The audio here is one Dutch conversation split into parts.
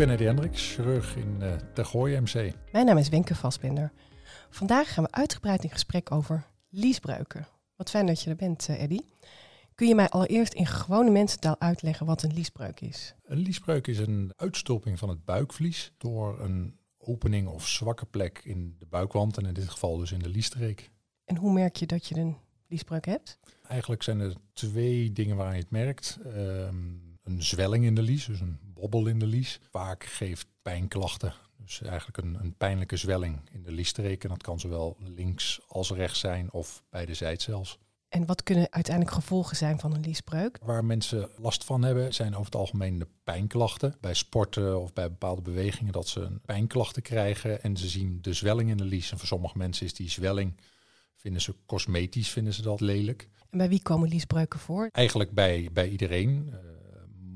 ben Eddie Hendricks, chirurg in uh, Tergooi MC. Mijn naam is Wenke Vastbinder. Vandaag gaan we uitgebreid in gesprek over liesbreuken. Wat fijn dat je er bent, uh, Eddie. Kun je mij allereerst in gewone mensentaal uitleggen wat een liesbreuk is? Een liesbreuk is een uitstulping van het buikvlies door een opening of zwakke plek in de buikwand en in dit geval dus in de liesstreek. En hoe merk je dat je een liesbreuk hebt? Eigenlijk zijn er twee dingen waar je het merkt. Ehm, een zwelling in de lies, dus een bobbel in de lies. Vaak geeft pijnklachten. Dus eigenlijk een, een pijnlijke zwelling in de liesstreek. En dat kan zowel links als rechts zijn of beide zijds zelfs. En wat kunnen uiteindelijk gevolgen zijn van een liesbreuk? Waar mensen last van hebben zijn over het algemeen de pijnklachten. Bij sporten of bij bepaalde bewegingen dat ze een pijnklachten krijgen en ze zien de zwelling in de lies. En voor sommige mensen is die zwelling, vinden ze cosmetisch, vinden ze dat lelijk. En bij wie komen liesbreuken voor? Eigenlijk bij, bij iedereen.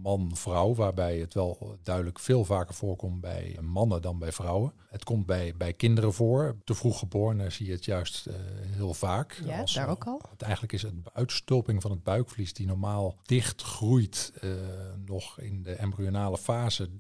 Man-vrouw, waarbij het wel duidelijk veel vaker voorkomt bij mannen dan bij vrouwen. Het komt bij, bij kinderen voor. Te vroeg geboren zie je het juist uh, heel vaak. Ja, als, daar ook al. Het eigenlijk is een uitstulping van het buikvlies die normaal dicht groeit, uh, nog in de embryonale fase.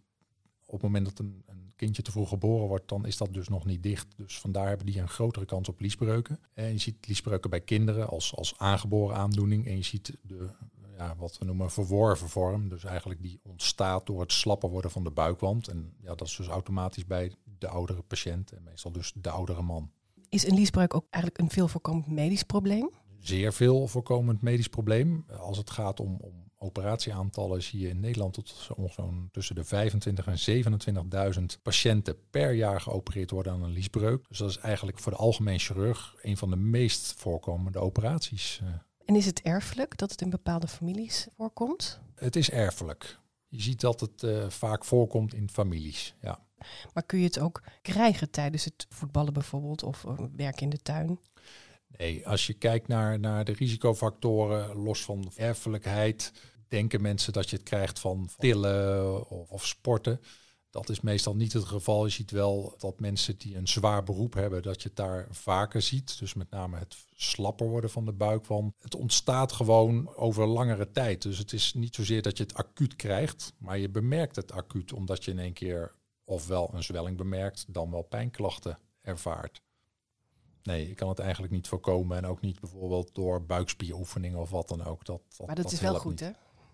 Op het moment dat een, een, kindje te vroeg geboren wordt, dan is dat dus nog niet dicht. Dus vandaar hebben die een grotere kans op liesbreuken. En je ziet liesbreuken bij kinderen als, als aangeboren aandoening. En je ziet de ja, wat we noemen verworven vorm. Dus eigenlijk die ontstaat door het slapper worden van de buikwand. En ja, dat is dus automatisch bij de oudere patiënt en meestal dus de oudere man. Is een liesbreuk ook eigenlijk een veel voorkomend medisch probleem? Zeer veel voorkomend medisch probleem. Als het gaat om, om operatieaantallen zie je in Nederland tot zo'n tussen de 25 en 27.000 patiënten per jaar geopereerd worden aan een liesbreuk. Dus dat is eigenlijk voor de algemeen chirurg een van de meest voorkomende operaties. Eh. En is het erfelijk dat het in bepaalde families voorkomt? Het is erfelijk. Je ziet dat het uh, vaak voorkomt in families. Ja. Maar kun je het ook krijgen tijdens het voetballen bijvoorbeeld of uh, werk in de tuin? Nee, als je kijkt naar, naar de risicofactoren, los van erfelijkheid, denken mensen dat je het krijgt van tillen of, of sporten. Dat is meestal niet het geval. Je ziet wel dat mensen die een zwaar beroep hebben, dat je het daar vaker ziet. Dus met name het slapper worden van de buikwand. Het ontstaat gewoon over langere tijd. Dus het is niet zozeer dat je het acuut krijgt, maar je bemerkt het acuut omdat je in één keer ofwel een zwelling bemerkt, dan wel pijnklachten ervaart. Nee, ik kan het eigenlijk niet voorkomen en ook niet bijvoorbeeld door buikspieroefeningen of wat dan ook. Dat, dat maar dat, is wel goed, hè?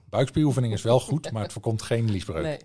Buikspieroefening is wel goed, maar het voorkomt geen liesbreuk. Nee.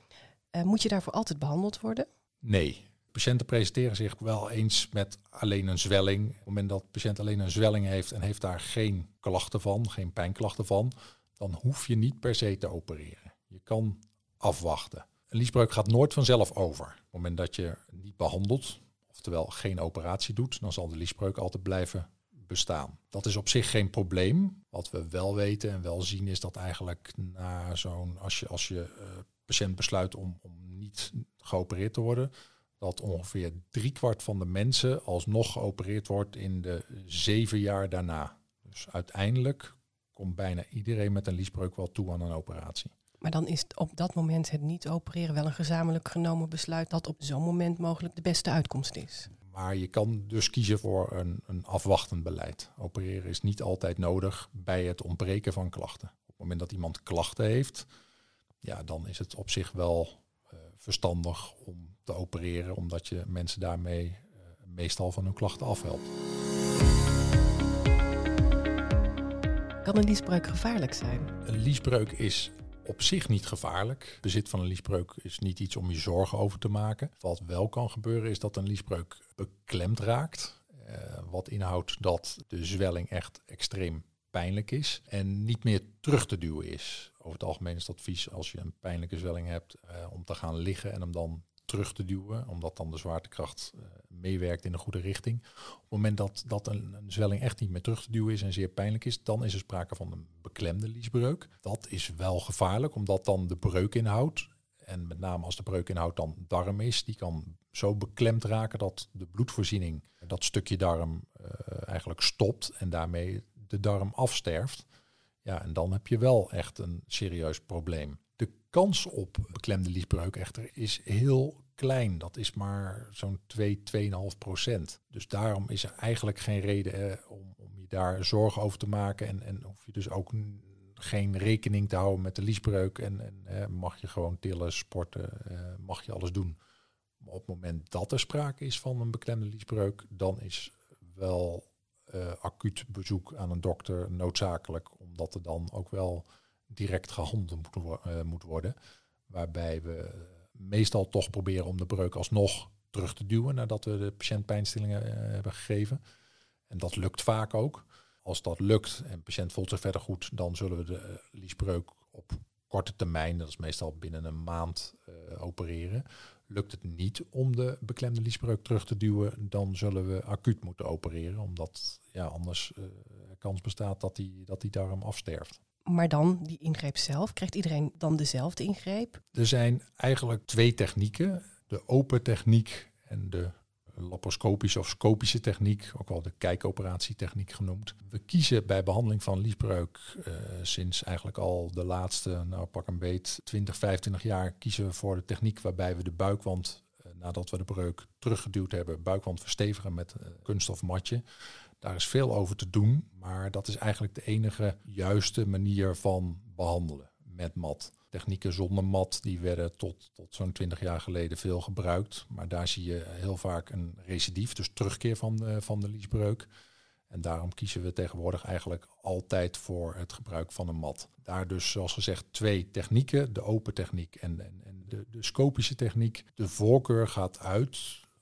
Uh, moet je daarvoor altijd behandeld worden? Nee. Patiënten presenteren zich wel eens met alleen een zwelling. Op het moment dat de patiënt alleen een zwelling heeft en heeft daar geen klachten van, geen pijnklachten van, dan hoef je niet per se te opereren. Je kan afwachten. Een liesbreuk gaat nooit vanzelf over. Op het moment dat je niet behandelt, oftewel geen operatie doet, dan zal de liesbreuk altijd blijven bestaan. Dat is op zich geen probleem. Wat we wel weten en wel zien is dat eigenlijk na zo'n, als je, als je uh, patiënt besluit om, om niet geopereerd te worden, dat ongeveer driekwart van de mensen alsnog geopereerd wordt in de zeven jaar daarna. Dus uiteindelijk komt bijna iedereen met een liesbreuk wel toe aan een operatie. Maar dan is op dat moment het niet opereren wel een gezamenlijk genomen besluit dat op zo'n moment mogelijk de beste uitkomst is. Maar je kan dus kiezen voor een, een afwachtend beleid. Opereren is niet altijd nodig bij het ontbreken van klachten. Op het moment dat iemand klachten heeft, ja, dan is het op zich wel uh, verstandig om te opereren, omdat je mensen daarmee uh, meestal van hun klachten afhelpt. Kan een liesbreuk gevaarlijk zijn? Een liesbreuk is op zich niet gevaarlijk. Bezit van een liesbreuk is niet iets om je zorgen over te maken. Wat wel kan gebeuren is dat een liesbreuk beklemd raakt. Uh, wat inhoudt dat de zwelling echt extreem pijnlijk is en niet meer terug te duwen is. Over het algemeen is het advies als je een pijnlijke zwelling hebt uh, om te gaan liggen en hem dan terug te duwen, omdat dan de zwaartekracht uh, meewerkt in de goede richting. Op het moment dat, dat een, een, zwelling echt niet meer terug te duwen is en zeer pijnlijk is, dan is er sprake van een beklemde liesbreuk. Dat is wel gevaarlijk, omdat dan de breukinhoud, en met name als de breukinhoud dan darm is, die kan zo beklemd raken dat de bloedvoorziening, dat stukje darm, uh, eigenlijk stopt en daarmee de darm afsterft. Ja, en dan heb je wel echt een serieus probleem. De kans op beklemde liesbreuk echter is heel klein. Dat is maar zo'n 2, 2,5 procent. Dus daarom is er eigenlijk geen reden om, om je daar zorgen over te maken. En, en hoef je dus ook geen rekening te houden met de liesbreuk en, en mag je gewoon tillen, sporten, mag je alles doen. Maar op het moment dat er sprake is van een beklemde liesbreuk, dan is wel uh, acuut bezoek aan een dokter noodzakelijk, omdat er dan ook wel direct gehandeld moet, uh, moet worden. Waarbij we meestal toch proberen om de breuk alsnog terug te duwen nadat we de patiënt pijnstillingen uh, hebben gegeven. En dat lukt vaak ook. Als dat lukt en de patiënt voelt zich verder goed, dan zullen we de liesbreuk op korte termijn, dat is meestal binnen een maand, opereren. Lukt het niet om de beklemde liesbreuk terug te duwen, dan zullen we acuut moeten opereren, omdat ja, anders uh, kans bestaat dat die, dat die darm afsterft. Maar dan die ingreep zelf, krijgt iedereen dan dezelfde ingreep? Er zijn eigenlijk twee technieken. De open techniek en de laparoscopische of scopische techniek, ook wel de kijkoperatietechniek genoemd. We kiezen bij behandeling van liesbreuk uh, sinds eigenlijk al de laatste, nou pak een beet, 20, 25 jaar kiezen we voor de techniek waarbij we de buikwand, uh, nadat we de breuk teruggeduwd hebben, buikwand verstevigen met uh, kunststof matje. Daar is veel over te doen, maar dat is eigenlijk de enige juiste manier van behandelen met mat technieken zonder mat, die werden tot, tot zo'n 20 jaar geleden veel gebruikt. Maar daar zie je heel vaak een recidief, dus terugkeer van de, van de liesbreuk. En daarom kiezen we tegenwoordig eigenlijk altijd voor het gebruik van een mat. Daar dus, zoals gezegd, twee technieken. De open techniek en, en, en de, de scopische techniek. De voorkeur gaat uit,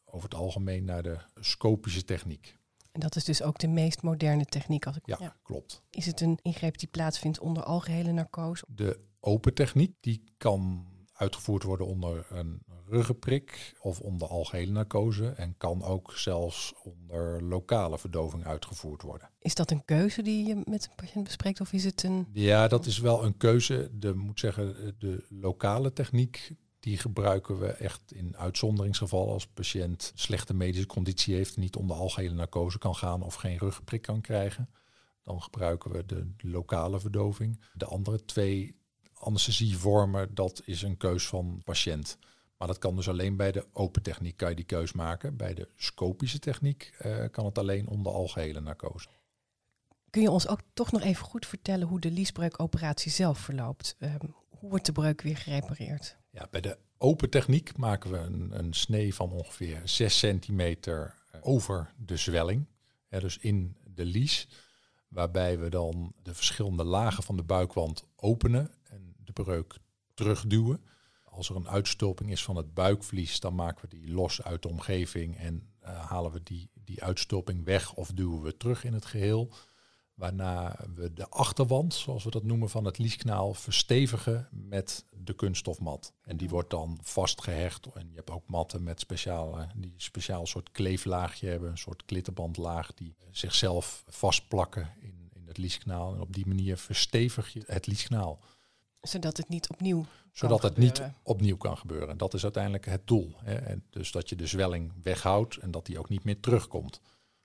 over het algemeen, naar de scopische techniek. En dat is dus ook de meest moderne techniek. Als ik... ja, klopt. Is het een ingreep die plaatsvindt onder algehele narcose? De open techniek. Die kan uitgevoerd worden onder een ruggenprik of onder algehele narcose en kan ook zelfs onder lokale verdoving uitgevoerd worden. Is dat een keuze die je met een patiënt bespreekt of is het een... Ja, dat is wel een keuze. De, moet zeggen, de lokale techniek die gebruiken we echt in uitzonderingsgevallen als patiënt slechte medische conditie heeft, niet onder algehele narcose kan gaan of geen ruggenprik kan krijgen. Dan gebruiken we de lokale verdoving. De andere twee anesthesievormen, dat is een keus van patiënt. Maar dat kan dus alleen bij de open techniek kan je die keus maken. Bij de scopische techniek uh, kan het alleen onder algehele narcose. Kun je ons ook toch nog even goed vertellen hoe de liesbreukoperatie zelf verloopt? Uh, hoe wordt de breuk weer gerepareerd? Ja, bij de open techniek maken we een, een snee van ongeveer 6 centimeter eh, over de zwelling. Dus in de lies. Waarbij we dan de verschillende lagen van de buikwand openen de breuk terugduwen. Als er een uitstulping is van het buikvlies, dan maken we die los uit de omgeving en uh, halen we die, die uitstulping weg of duwen we terug in het geheel. Waarna we de achterwand, zoals we dat noemen, van het lieskanaal verstevigen met de kunststofmat. En die wordt dan vastgehecht. En je hebt ook matten met speciale, die speciaal soort kleeflaagje hebben, een soort klittenbandlaag die zichzelf vastplakken in, in het lieskanaal. En op die manier verstevig je het lieskanaal zodat het niet opnieuw zodat het niet opnieuw kan gebeuren. Dat is uiteindelijk het doel. Hè. En dus dat je de zwelling weghoudt en dat die ook niet meer terugkomt.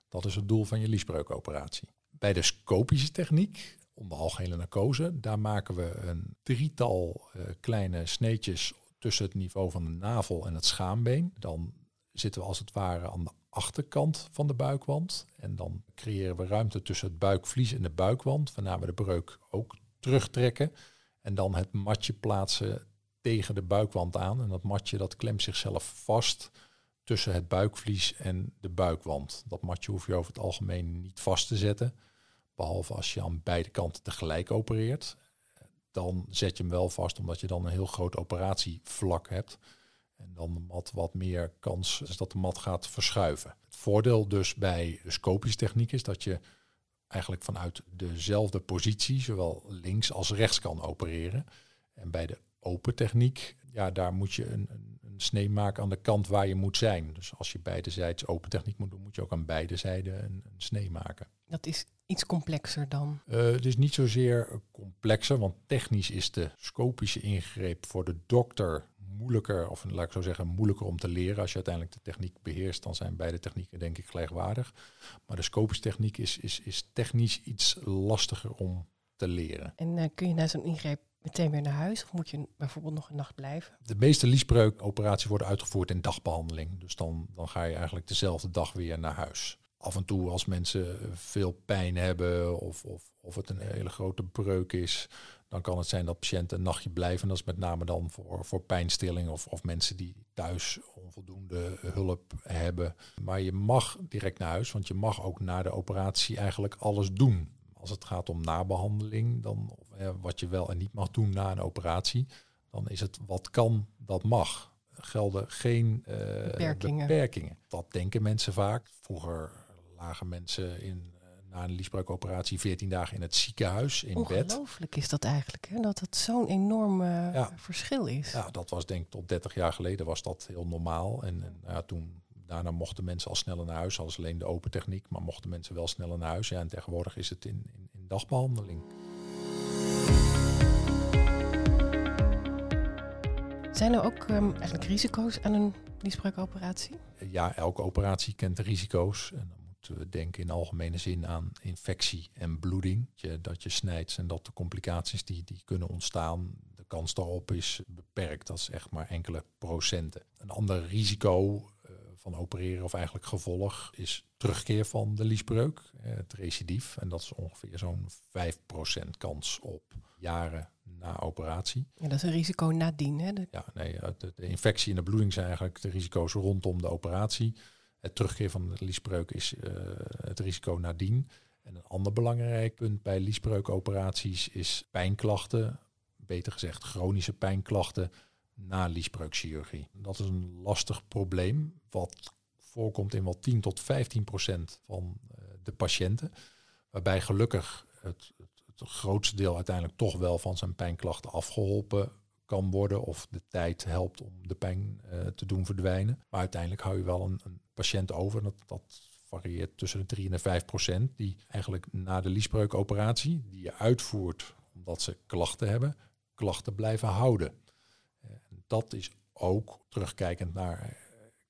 Dat is het doel van je liesbreukoperatie. Bij de scopische techniek, onder algehele narcose, daar maken we een drietal uh, kleine sneetjes tussen het niveau van de navel en het schaambeen. Dan zitten we als het ware aan de achterkant van de buikwand. En dan creëren we ruimte tussen het buikvlies en de buikwand, waarna we de breuk ook terugtrekken. En dan het matje plaatsen tegen de buikwand aan. En dat matje dat klemt zichzelf vast tussen het buikvlies en de buikwand. Dat matje hoef je over het algemeen niet vast te zetten. Behalve als je aan beide kanten tegelijk opereert. Dan zet je hem wel vast, omdat je dan een heel groot operatievlak hebt. En dan de mat wat meer kans is dat de mat gaat verschuiven. Het voordeel dus bij de scopische techniek is dat je eigenlijk vanuit dezelfde positie, zowel links als rechts kan opereren. En bij de open techniek, ja, daar moet je een, een, snee maken aan de kant waar je moet zijn. Dus als je beide zijds open techniek moet doen, moet je ook aan beide zijden een, een snee maken. Dat is iets complexer dan? Uh, het is niet zozeer complexer, want technisch is de scopische ingreep voor de dokter moeilijker, of laat ik zo zeggen, moeilijker om te leren. Als je uiteindelijk de techniek beheerst, dan zijn beide technieken denk ik gelijkwaardig. Maar de scopische techniek is, is, is technisch iets lastiger om te leren. En uh, kun je na zo'n ingreep meteen weer naar huis? Of moet je bijvoorbeeld nog een nacht blijven? De meeste liesbreukoperaties worden uitgevoerd in dagbehandeling. Dus dan, dan ga je eigenlijk dezelfde dag weer naar huis. Af en toe als mensen veel pijn hebben of, of, of het een hele grote breuk is, dan kan het zijn dat patiënten een nachtje blijven. Dat is met name dan voor, voor pijnstilling of, of mensen die thuis onvoldoende hulp hebben. Maar je mag direct naar huis, want je mag ook na de operatie eigenlijk alles doen. Als het gaat om nabehandeling, dan eh, wat je wel en niet mag doen na een operatie, dan is het wat kan, dat mag. Gelden geen uh, beperkingen. beperkingen. Dat denken mensen vaak. Vroeger lagen mensen in na een liesbreukoperatie 14 dagen in het ziekenhuis in bed. Ongelooflijk is dat eigenlijk, hè? dat het zo'n enorm uh, verschil is. Ja, dat was denk ik tot 30 jaar geleden was dat heel normaal. En, en ja, toen, daarna mochten mensen al sneller naar huis, als alleen de open techniek, maar mochten mensen wel sneller naar huis. Ja, en tegenwoordig is het in, in, in dagbehandeling. Zijn er ook um, eigenlijk risico's aan een liesbreukoperatie? Ja, elke operatie kent risico's. En we denken in algemene zin aan infectie en bloeding. Dat je snijdt en dat de complicaties die, die kunnen ontstaan, de kans daarop is beperkt. Dat is echt maar enkele procenten. Een ander risico uh, van opereren of eigenlijk gevolg is terugkeer van de liesbreuk, uh, het recidief. En dat is ongeveer zo'n 5% kans op jaren na operatie. Ja, dat is een risico nadien. Hè? Ja, nee, de, de infectie en de bloeding zijn eigenlijk de risico's rondom de operatie. Het terugkeer van de liesbreuk is uh, het risico nadien. En een ander belangrijk punt bij liesbreukoperaties is pijnklachten, beter gezegd chronische pijnklachten na liesbreukchirurgie. Dat is een lastig probleem wat voorkomt in wel 10 tot 15 procent van uh, de patiënten. Waarbij gelukkig het, het, grootste deel uiteindelijk toch wel van zijn pijnklachten afgeholpen kan worden of de tijd helpt om de pijn uh, te doen verdwijnen. Maar uiteindelijk hou je wel een, een patiënt over. Dat, dat varieert tussen de 3 en de 5 procent. Die eigenlijk na de liesbreukoperatie, die je uitvoert omdat ze klachten hebben, klachten blijven houden. En dat is ook terugkijkend naar eh,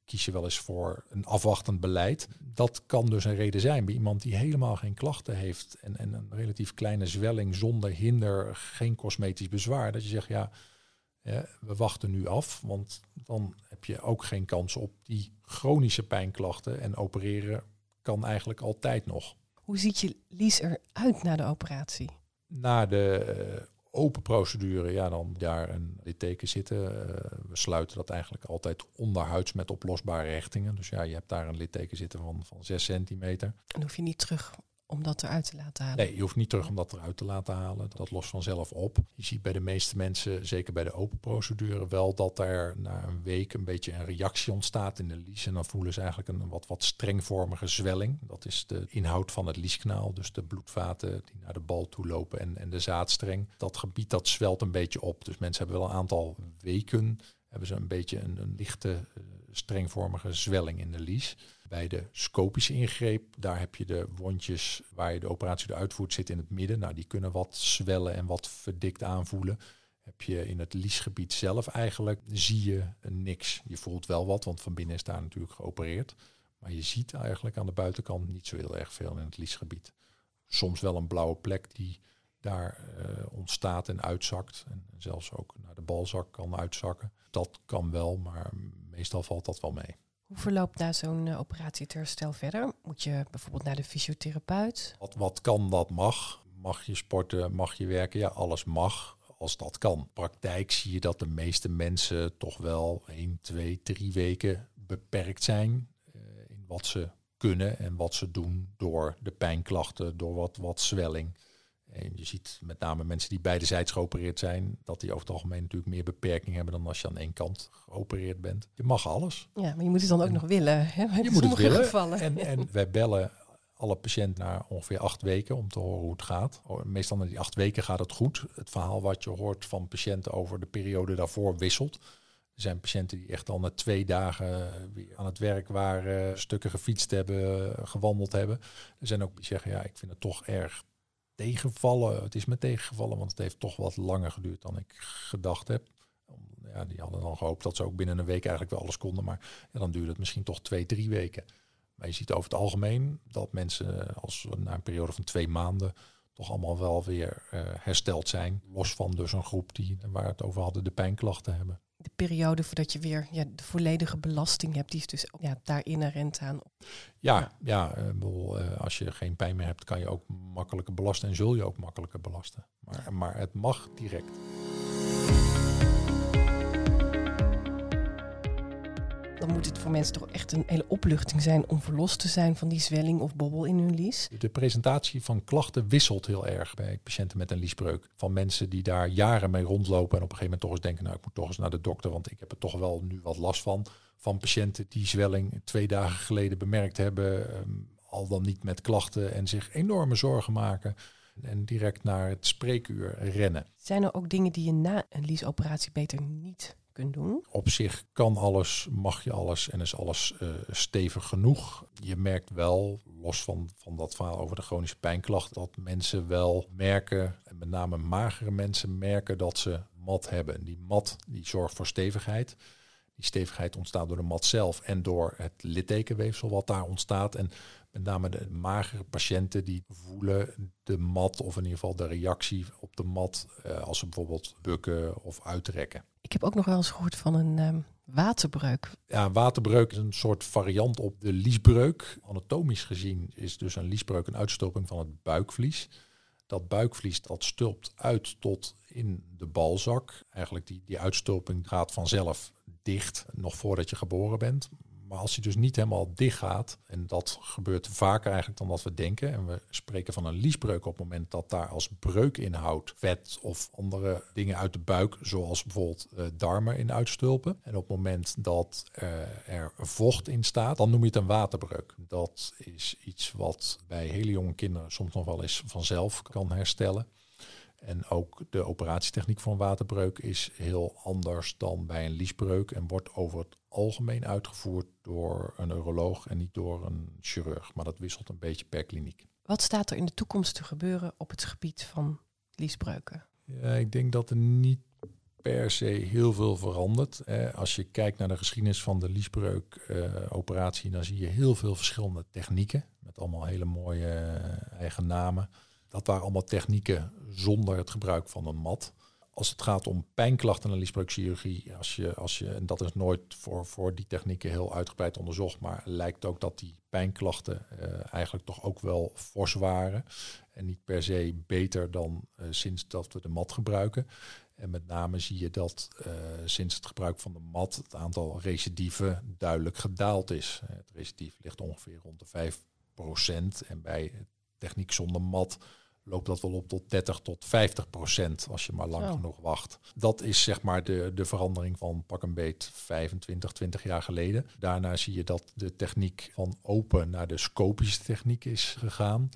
kies je wel eens voor een afwachtend beleid. Dat kan dus een reden zijn bij iemand die helemaal geen klachten heeft en, en een relatief kleine zwelling zonder hinder, geen cosmetisch bezwaar. Dat je zegt, ja, we wachten nu af, want dan heb je ook geen kans op die chronische pijnklachten. En opereren kan eigenlijk altijd nog. Hoe ziet je lies eruit na de operatie? Na de eh, open procedure, ja, dan daar een litteken zitten. Eh, we sluiten dat eigenlijk altijd onderhuids met oplosbare hechtingen. Dus ja, je hebt daar een litteken zitten van, van 6 centimeter. En hoef je niet terug om dat eruit te laten halen? Nee, je hoeft niet terug om dat eruit te laten halen. Dat lost vanzelf op. Je ziet bij de meeste mensen, zeker bij de open procedure, wel dat er na een week een beetje een reactie ontstaat in de lies. En dan voelen ze eigenlijk een wat, wat strengvormige zwelling. Dat is de inhoud van het lieskanaal. Dus de bloedvaten die naar de bal toe lopen en, en de zaadstreng. Dat gebied dat zwelt een beetje op. Dus mensen hebben wel een aantal weken hebben ze een beetje een, een lichte uh, strengvormige zwelling in de lies. Bij de scopische ingreep, daar heb je de wondjes waar je de operatie uitvoert, zit in het midden. Nou, die kunnen wat zwellen en wat verdikt aanvoelen. Heb je in het liesgebied zelf eigenlijk, zie je niks. Je voelt wel wat, want van binnen is daar natuurlijk geopereerd. Maar je ziet eigenlijk aan de buitenkant niet zo heel erg veel in het liesgebied. Soms wel een blauwe plek die daar uh, ontstaat en uitzakt. En zelfs ook naar de balzak kan uitzakken. Dat kan wel, maar meestal valt dat wel mee. Hoe verloopt na zo'n uh, operatie ter herstel verder? Moet je bijvoorbeeld naar de fysiotherapeut? Wat, wat kan, dat mag. Mag je sporten, mag je werken? Ja, alles mag als dat kan. praktijk zie je dat de meeste mensen toch wel 1, 2, 3 weken beperkt zijn uh, in wat ze kunnen en wat ze doen door de pijnklachten, door wat, wat zwelling. En je ziet met name mensen die beidezijds geopereerd zijn, dat die over het algemeen natuurlijk meer beperking hebben dan als je aan één kant geopereerd bent. Je mag alles. Ja, maar je moet het dan ook nog willen. Hè? Je moet het willen. Gevallen. En, en wij bellen alle patiënten na ongeveer acht weken om te horen hoe het gaat. Oh, meestal na die acht weken gaat het goed. Het verhaal wat je hoort van patiënten over de periode daarvoor wisselt. Er zijn patiënten die echt al na twee dagen weer aan het werk waren, stukken gefietst hebben, gewandeld hebben. Er zijn ook die zeggen, ja, ik vind het toch erg tegenvallen. Het is me tegengevallen, want het heeft toch wat langer geduurd dan ik gedacht heb. Ja, die hadden dan gehoopt dat ze ook binnen een week eigenlijk wel alles konden. Maar dan duurde het misschien toch twee, drie weken. Maar je ziet over het algemeen dat mensen als na een periode van twee maanden toch allemaal wel weer uh, hersteld zijn. Los van dus een groep die, waar het over hadden, de pijnklachten hebben. De periode voordat je weer ja, de volledige belasting hebt, die is dus ja, daar inherent aan. Ja, ja. ja bedoel, als je geen pijn meer hebt, kan je ook makkelijker belasten en zul je ook makkelijker belasten. Maar, maar het mag direct. Dan moet het voor mensen toch echt een hele opluchting zijn om verlost te zijn van die zwelling of bobbel in hun lies. De presentatie van klachten wisselt heel erg bij patiënten met een liesbreuk. Van mensen die daar jaren mee rondlopen en op een gegeven moment toch eens denken, nou ik moet toch eens naar de dokter, want ik heb er toch wel nu wat last van. Van patiënten die zwelling twee dagen geleden bemerkt hebben, ehm, al dan niet met klachten en zich enorme zorgen maken en direct naar het spreekuur rennen. Zijn er ook dingen die je na een liesoperatie beter niet doen? Op zich kan alles, mag je alles en is alles uh, stevig genoeg. Je merkt wel, los van, van dat verhaal over de chronische pijnklacht, dat mensen wel merken, en met name magere mensen merken dat ze mat hebben. Die mat die zorgt voor stevigheid. Die stevigheid ontstaat door de mat zelf en door het littekenweefsel wat daar ontstaat. En met name de magere patiënten die voelen de mat of in ieder geval de reactie op de mat uh, als ze bijvoorbeeld bukken of uitrekken. Ik heb ook nog wel eens gehoord van een um, waterbreuk. Ja, waterbreuk is een soort variant op de liesbreuk. Anatomisch gezien is dus een liesbreuk een uitstulping van het buikvlies. Dat buikvlies dat stulpt uit tot in de balzak. Eigenlijk die, die uitstulping gaat vanzelf dicht, nog voordat je geboren bent. Maar als hij dus niet helemaal dicht gaat, en dat gebeurt vaker eigenlijk dan dat we denken, en we spreken van een liesbreuk op het moment dat daar als breukinhoud vet of andere dingen uit de buik, zoals bijvoorbeeld uh, darmen in uitstulpen. En op het moment dat uh, er vocht in staat, dan noem je het een waterbreuk. Dat is iets wat bij hele jonge kinderen soms nog wel eens vanzelf kan herstellen. En ook de operatietechniek voor een waterbreuk is heel anders dan bij een liesbreuk en wordt over het algemeen uitgevoerd door een uroloog en niet door een chirurg. Maar dat wisselt een beetje per kliniek. Wat staat er in de toekomst te gebeuren op het gebied van liesbreuken? Ja, ik denk dat er niet per se heel veel verandert. Als je kijkt naar de geschiedenis van de liesbreukoperatie, uh, dan zie je heel veel verschillende technieken met allemaal hele mooie uh, eigen namen. Dat waren allemaal technieken zonder het gebruik van een mat. Als het gaat om pijnklachten en liesbreukchirurgie, als je, als je, en dat is nooit voor, voor die technieken heel uitgebreid onderzocht, maar lijkt ook dat die pijnklachten uh, eigenlijk toch ook wel fors waren. En niet per se beter dan uh, sinds dat we de mat gebruiken. En met name zie je dat uh, sinds het gebruik van de mat het aantal recidieven duidelijk gedaald is. Het recidief ligt ongeveer rond de 5%. En bij techniek zonder mat loopt dat wel op tot 30 tot 50 procent als je maar lang genoeg wacht. Dat is zeg maar de, de verandering van pak een beet 25, 20 jaar geleden. Daarna zie je dat de techniek van open naar de scopische techniek is gegaan.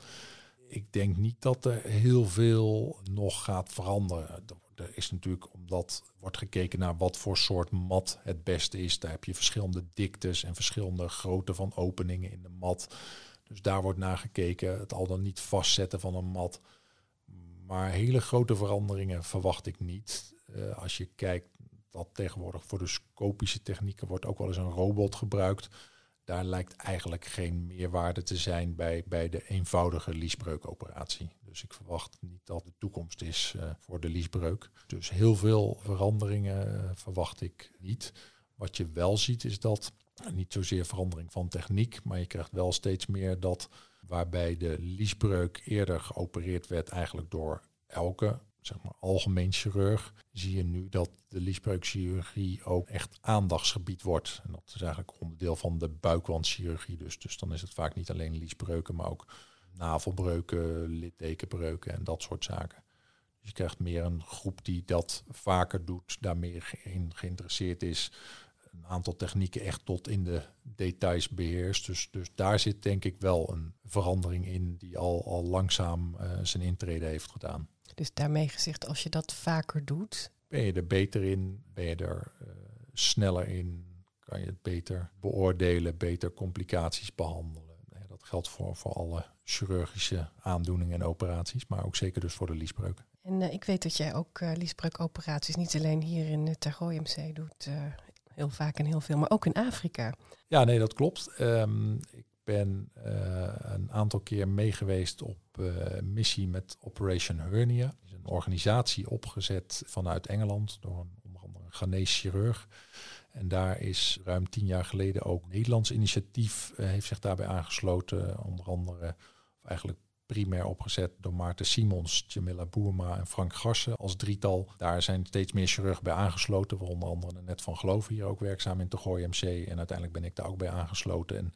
Ik denk niet dat er heel veel nog gaat veranderen. Er is natuurlijk, omdat wordt gekeken naar wat voor soort mat het beste is. Daar heb je verschillende diktes en verschillende grootte van openingen in de mat. Dus daar wordt naar gekeken, het al dan niet vastzetten van een mat. Maar hele grote veranderingen verwacht ik niet. Uh, als je kijkt dat tegenwoordig voor de scopische technieken wordt ook wel eens een robot gebruikt. Daar lijkt eigenlijk geen meerwaarde te zijn bij, bij de eenvoudige liesbreukoperatie. Dus ik verwacht niet dat de toekomst is uh, voor de liesbreuk. Dus heel veel veranderingen verwacht ik niet. Wat je wel ziet is dat niet zozeer verandering van techniek, maar je krijgt wel steeds meer dat waarbij de liesbreuk eerder geopereerd werd eigenlijk door elke zeg maar, algemeen chirurg, zie je nu dat de liesbreukchirurgie ook echt aandachtsgebied wordt. En dat is eigenlijk onderdeel van de buikwandchirurgie. Dus, dus dan is het vaak niet alleen liesbreuken, maar ook navelbreuken, littekenbreuken en dat soort zaken. Dus je krijgt meer een groep die dat vaker doet, daar meer in geïnteresseerd is een aantal technieken echt tot in de details beheerst. Dus, dus daar zit denk ik wel een verandering in die al, al langzaam uh, zijn intrede heeft gedaan. Dus daarmee gezegd, als je dat vaker doet. Ben je er beter in, ben je er uh, sneller in, kan je het beter beoordelen, beter complicaties behandelen. Dat geldt voor, voor alle chirurgische aandoeningen en operaties, maar ook zeker dus voor de liesbreuk. En uh, ik weet dat jij ook uh, liesbreukoperaties niet alleen hier in het Tergooiumzee doet, heel vaak en heel veel, maar ook in Afrika. Ja, nee, dat klopt. Um, ik ben uh, een aantal keer meegeweest op uh, missie met Operation Hernia. Een organisatie opgezet vanuit Engeland door een, onder andere een Ghanese chirurg. En daar is ruim tien jaar geleden ook Nederlands initiatief uh, heeft zich daarbij aangesloten. Onder andere, of eigenlijk primair opgezet door Maarten Simons, Jamila Boerma en Frank Garsen als drietal. Daar zijn steeds meer chirurgen bij aangesloten, waaronder andere Net van Geloven hier ook werkzaam in Tegooi MC. En uiteindelijk ben ik daar ook bij aangesloten. En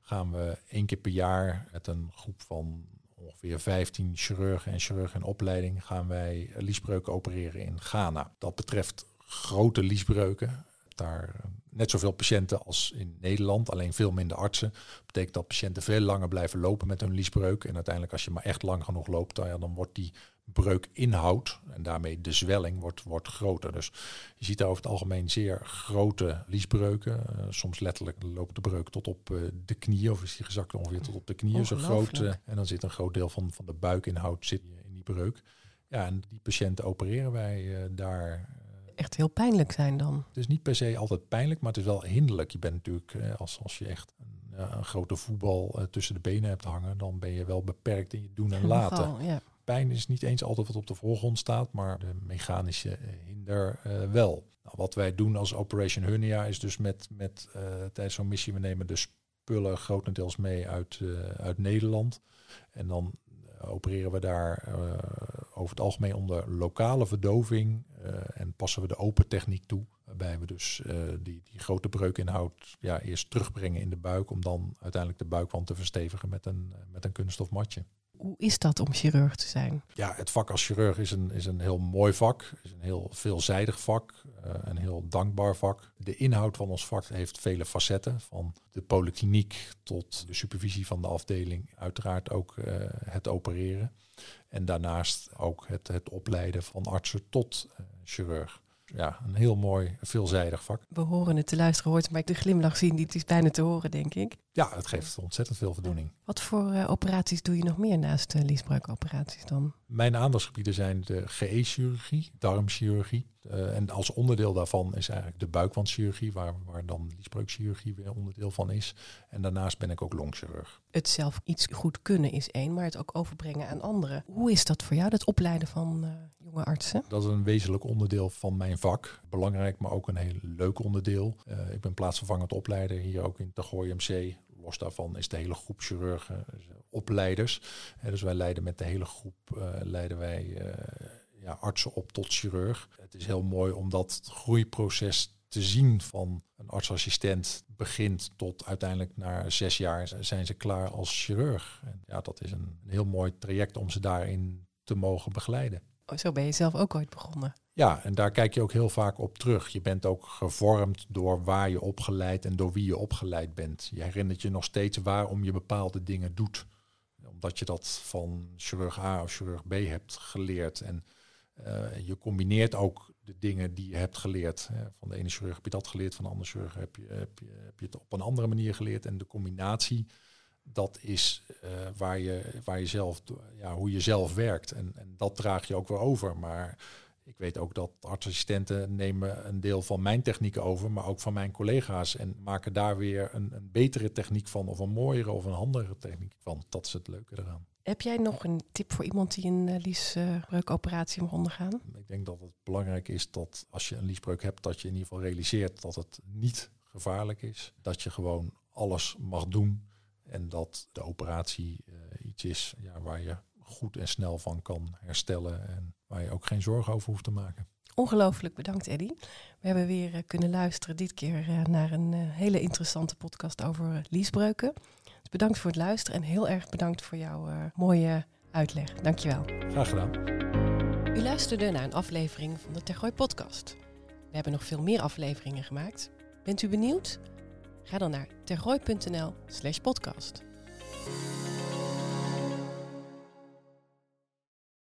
gaan we één keer per jaar met een groep van ongeveer 15 chirurgen en chirurgen in opleiding gaan wij liesbreuken opereren in Ghana. Dat betreft grote liesbreuken. Daar net zoveel patiënten als in Nederland, alleen veel minder artsen. Dat betekent dat patiënten veel langer blijven lopen met hun liesbreuk. En uiteindelijk als je maar echt lang genoeg loopt, dan, dan wordt die breukinhoud en daarmee de zwelling wordt, wordt groter. Dus je ziet daar over het algemeen zeer grote liesbreuken. Uh, soms letterlijk loopt de breuk tot op uh, de knieën of is die gezakt ongeveer tot op de knieën. Zo groot, uh, en dan zit een groot deel van, van de buikinhoud zit in die breuk. Ja, en die patiënten opereren wij daar echt heel pijnlijk zijn dan. Het is niet per se altijd pijnlijk, maar het is wel hinderlijk. Je bent natuurlijk, als, als je echt een, een grote voetbal tussen de benen hebt hangen, dan ben je wel beperkt in je doen en laten. ja pijn is niet eens altijd wat op de voorgrond staat, maar de mechanische eh, hinder uh, wel. Nou, wat wij doen als Operation Hernia is dus met, met uh, tijdens zo'n missie, we nemen de spullen grotendeels mee uit, uh, uit Nederland. En dan opereren we daar over het algemeen onder lokale verdoving en passen we de open techniek toe. Waarbij we dus die, die grote breukinhoud ja, eerst terugbrengen in de buik om dan uiteindelijk de buikwand te verstevigen met een, met een kunststof matje. Hoe is dat om chirurg te zijn? Ja, het vak als chirurg is een, is een heel mooi vak. is een heel veelzijdig vak. Een heel dankbaar vak. De inhoud van ons vak heeft vele facetten. Van de polykliniek tot de supervisie van de afdeling. Uiteraard ook uh, het opereren. En daarnaast ook het, het opleiden van artsen tot uh, chirurg ja, een heel mooi, veelzijdig vak. We horen het te luisteren, hoort maar de glimlach zien, die is bijna te horen, denk ik. Ja, het geeft ontzettend veel voldoening. Wat voor uh, operaties doe je nog meer naast de liesbreukoperaties dan? Mijn aandachtsgebieden zijn de GE-chirurgie, darmchirurgie. Uh, en als onderdeel daarvan is eigenlijk de buikwandchirurgie, waar, waar dan liesbreukchirurgie weer onderdeel van is. En daarnaast ben ik ook longchirurg. Het zelf iets goed kunnen is één, maar het ook overbrengen aan anderen. Hoe is dat voor jou, dat opleiden van uh, jonge artsen? Dat is een wezenlijk onderdeel van mijn vak. Belangrijk, maar ook een heel leuk onderdeel. Uh, ik ben plaatsvervangend opleider hier ook in Tagooi MC. Los daarvan is de hele groep chirurgen opleiders. dus wij leiden met de hele groep leiden wij ja, artsen op tot chirurg. Het is heel mooi om dat groeiproces te zien van een artsassistent begint tot uiteindelijk na zes jaar zijn ze klaar als chirurg. En ja, dat is een, een heel mooi traject om ze daarin te mogen begeleiden. Oh, zo ben je zelf ook ooit begonnen. Ja, en daar kijk je ook heel vaak op terug. Je bent ook gevormd door waar je opgeleid en door wie je opgeleid bent. Je herinnert je nog steeds waarom je bepaalde dingen doet. Omdat je dat van chirurg A of chirurg B hebt geleerd. En uh, je combineert ook de dingen die je hebt geleerd. Hè. Van de ene chirurg heb je dat geleerd, van de andere chirurg heb je, heb, je, het op een andere manier geleerd. En de combinatie, dat is uh, waar, je, waar je zelf, ja, hoe je zelf werkt. En, en dat draag je ook weer over. Maar ik weet ook dat artsassistenten nemen een deel van mijn technieken over, maar ook van mijn collega's. En maken daar weer een, een betere techniek van, of een mooiere of een handigere techniek van. Dat is het leuke eraan. Heb jij nog een tip voor iemand die een uh, liesbreukoperatie moet ondergaan? Ik denk dat het belangrijk is dat als je een liesbreuk hebt, dat je in ieder geval realiseert dat het niet gevaarlijk is. Dat je gewoon alles mag doen en dat de operatie uh, iets is ja, waar je goed en snel van kan herstellen en waar je ook geen zorgen over hoeft te maken. Ongelooflijk bedankt, Eddy. We hebben weer uh, kunnen luisteren dit keer uh, naar een uh, hele interessante podcast over liesbreuken. Dus bedankt voor het luisteren en heel erg bedankt voor jouw mooie uitleg. Dankjewel. Graag gedaan. U luisterde naar een aflevering van de Tergooi podcast. We hebben nog veel meer afleveringen gemaakt. Bent u benieuwd? Ga dan naar tergooi.nl slash podcast.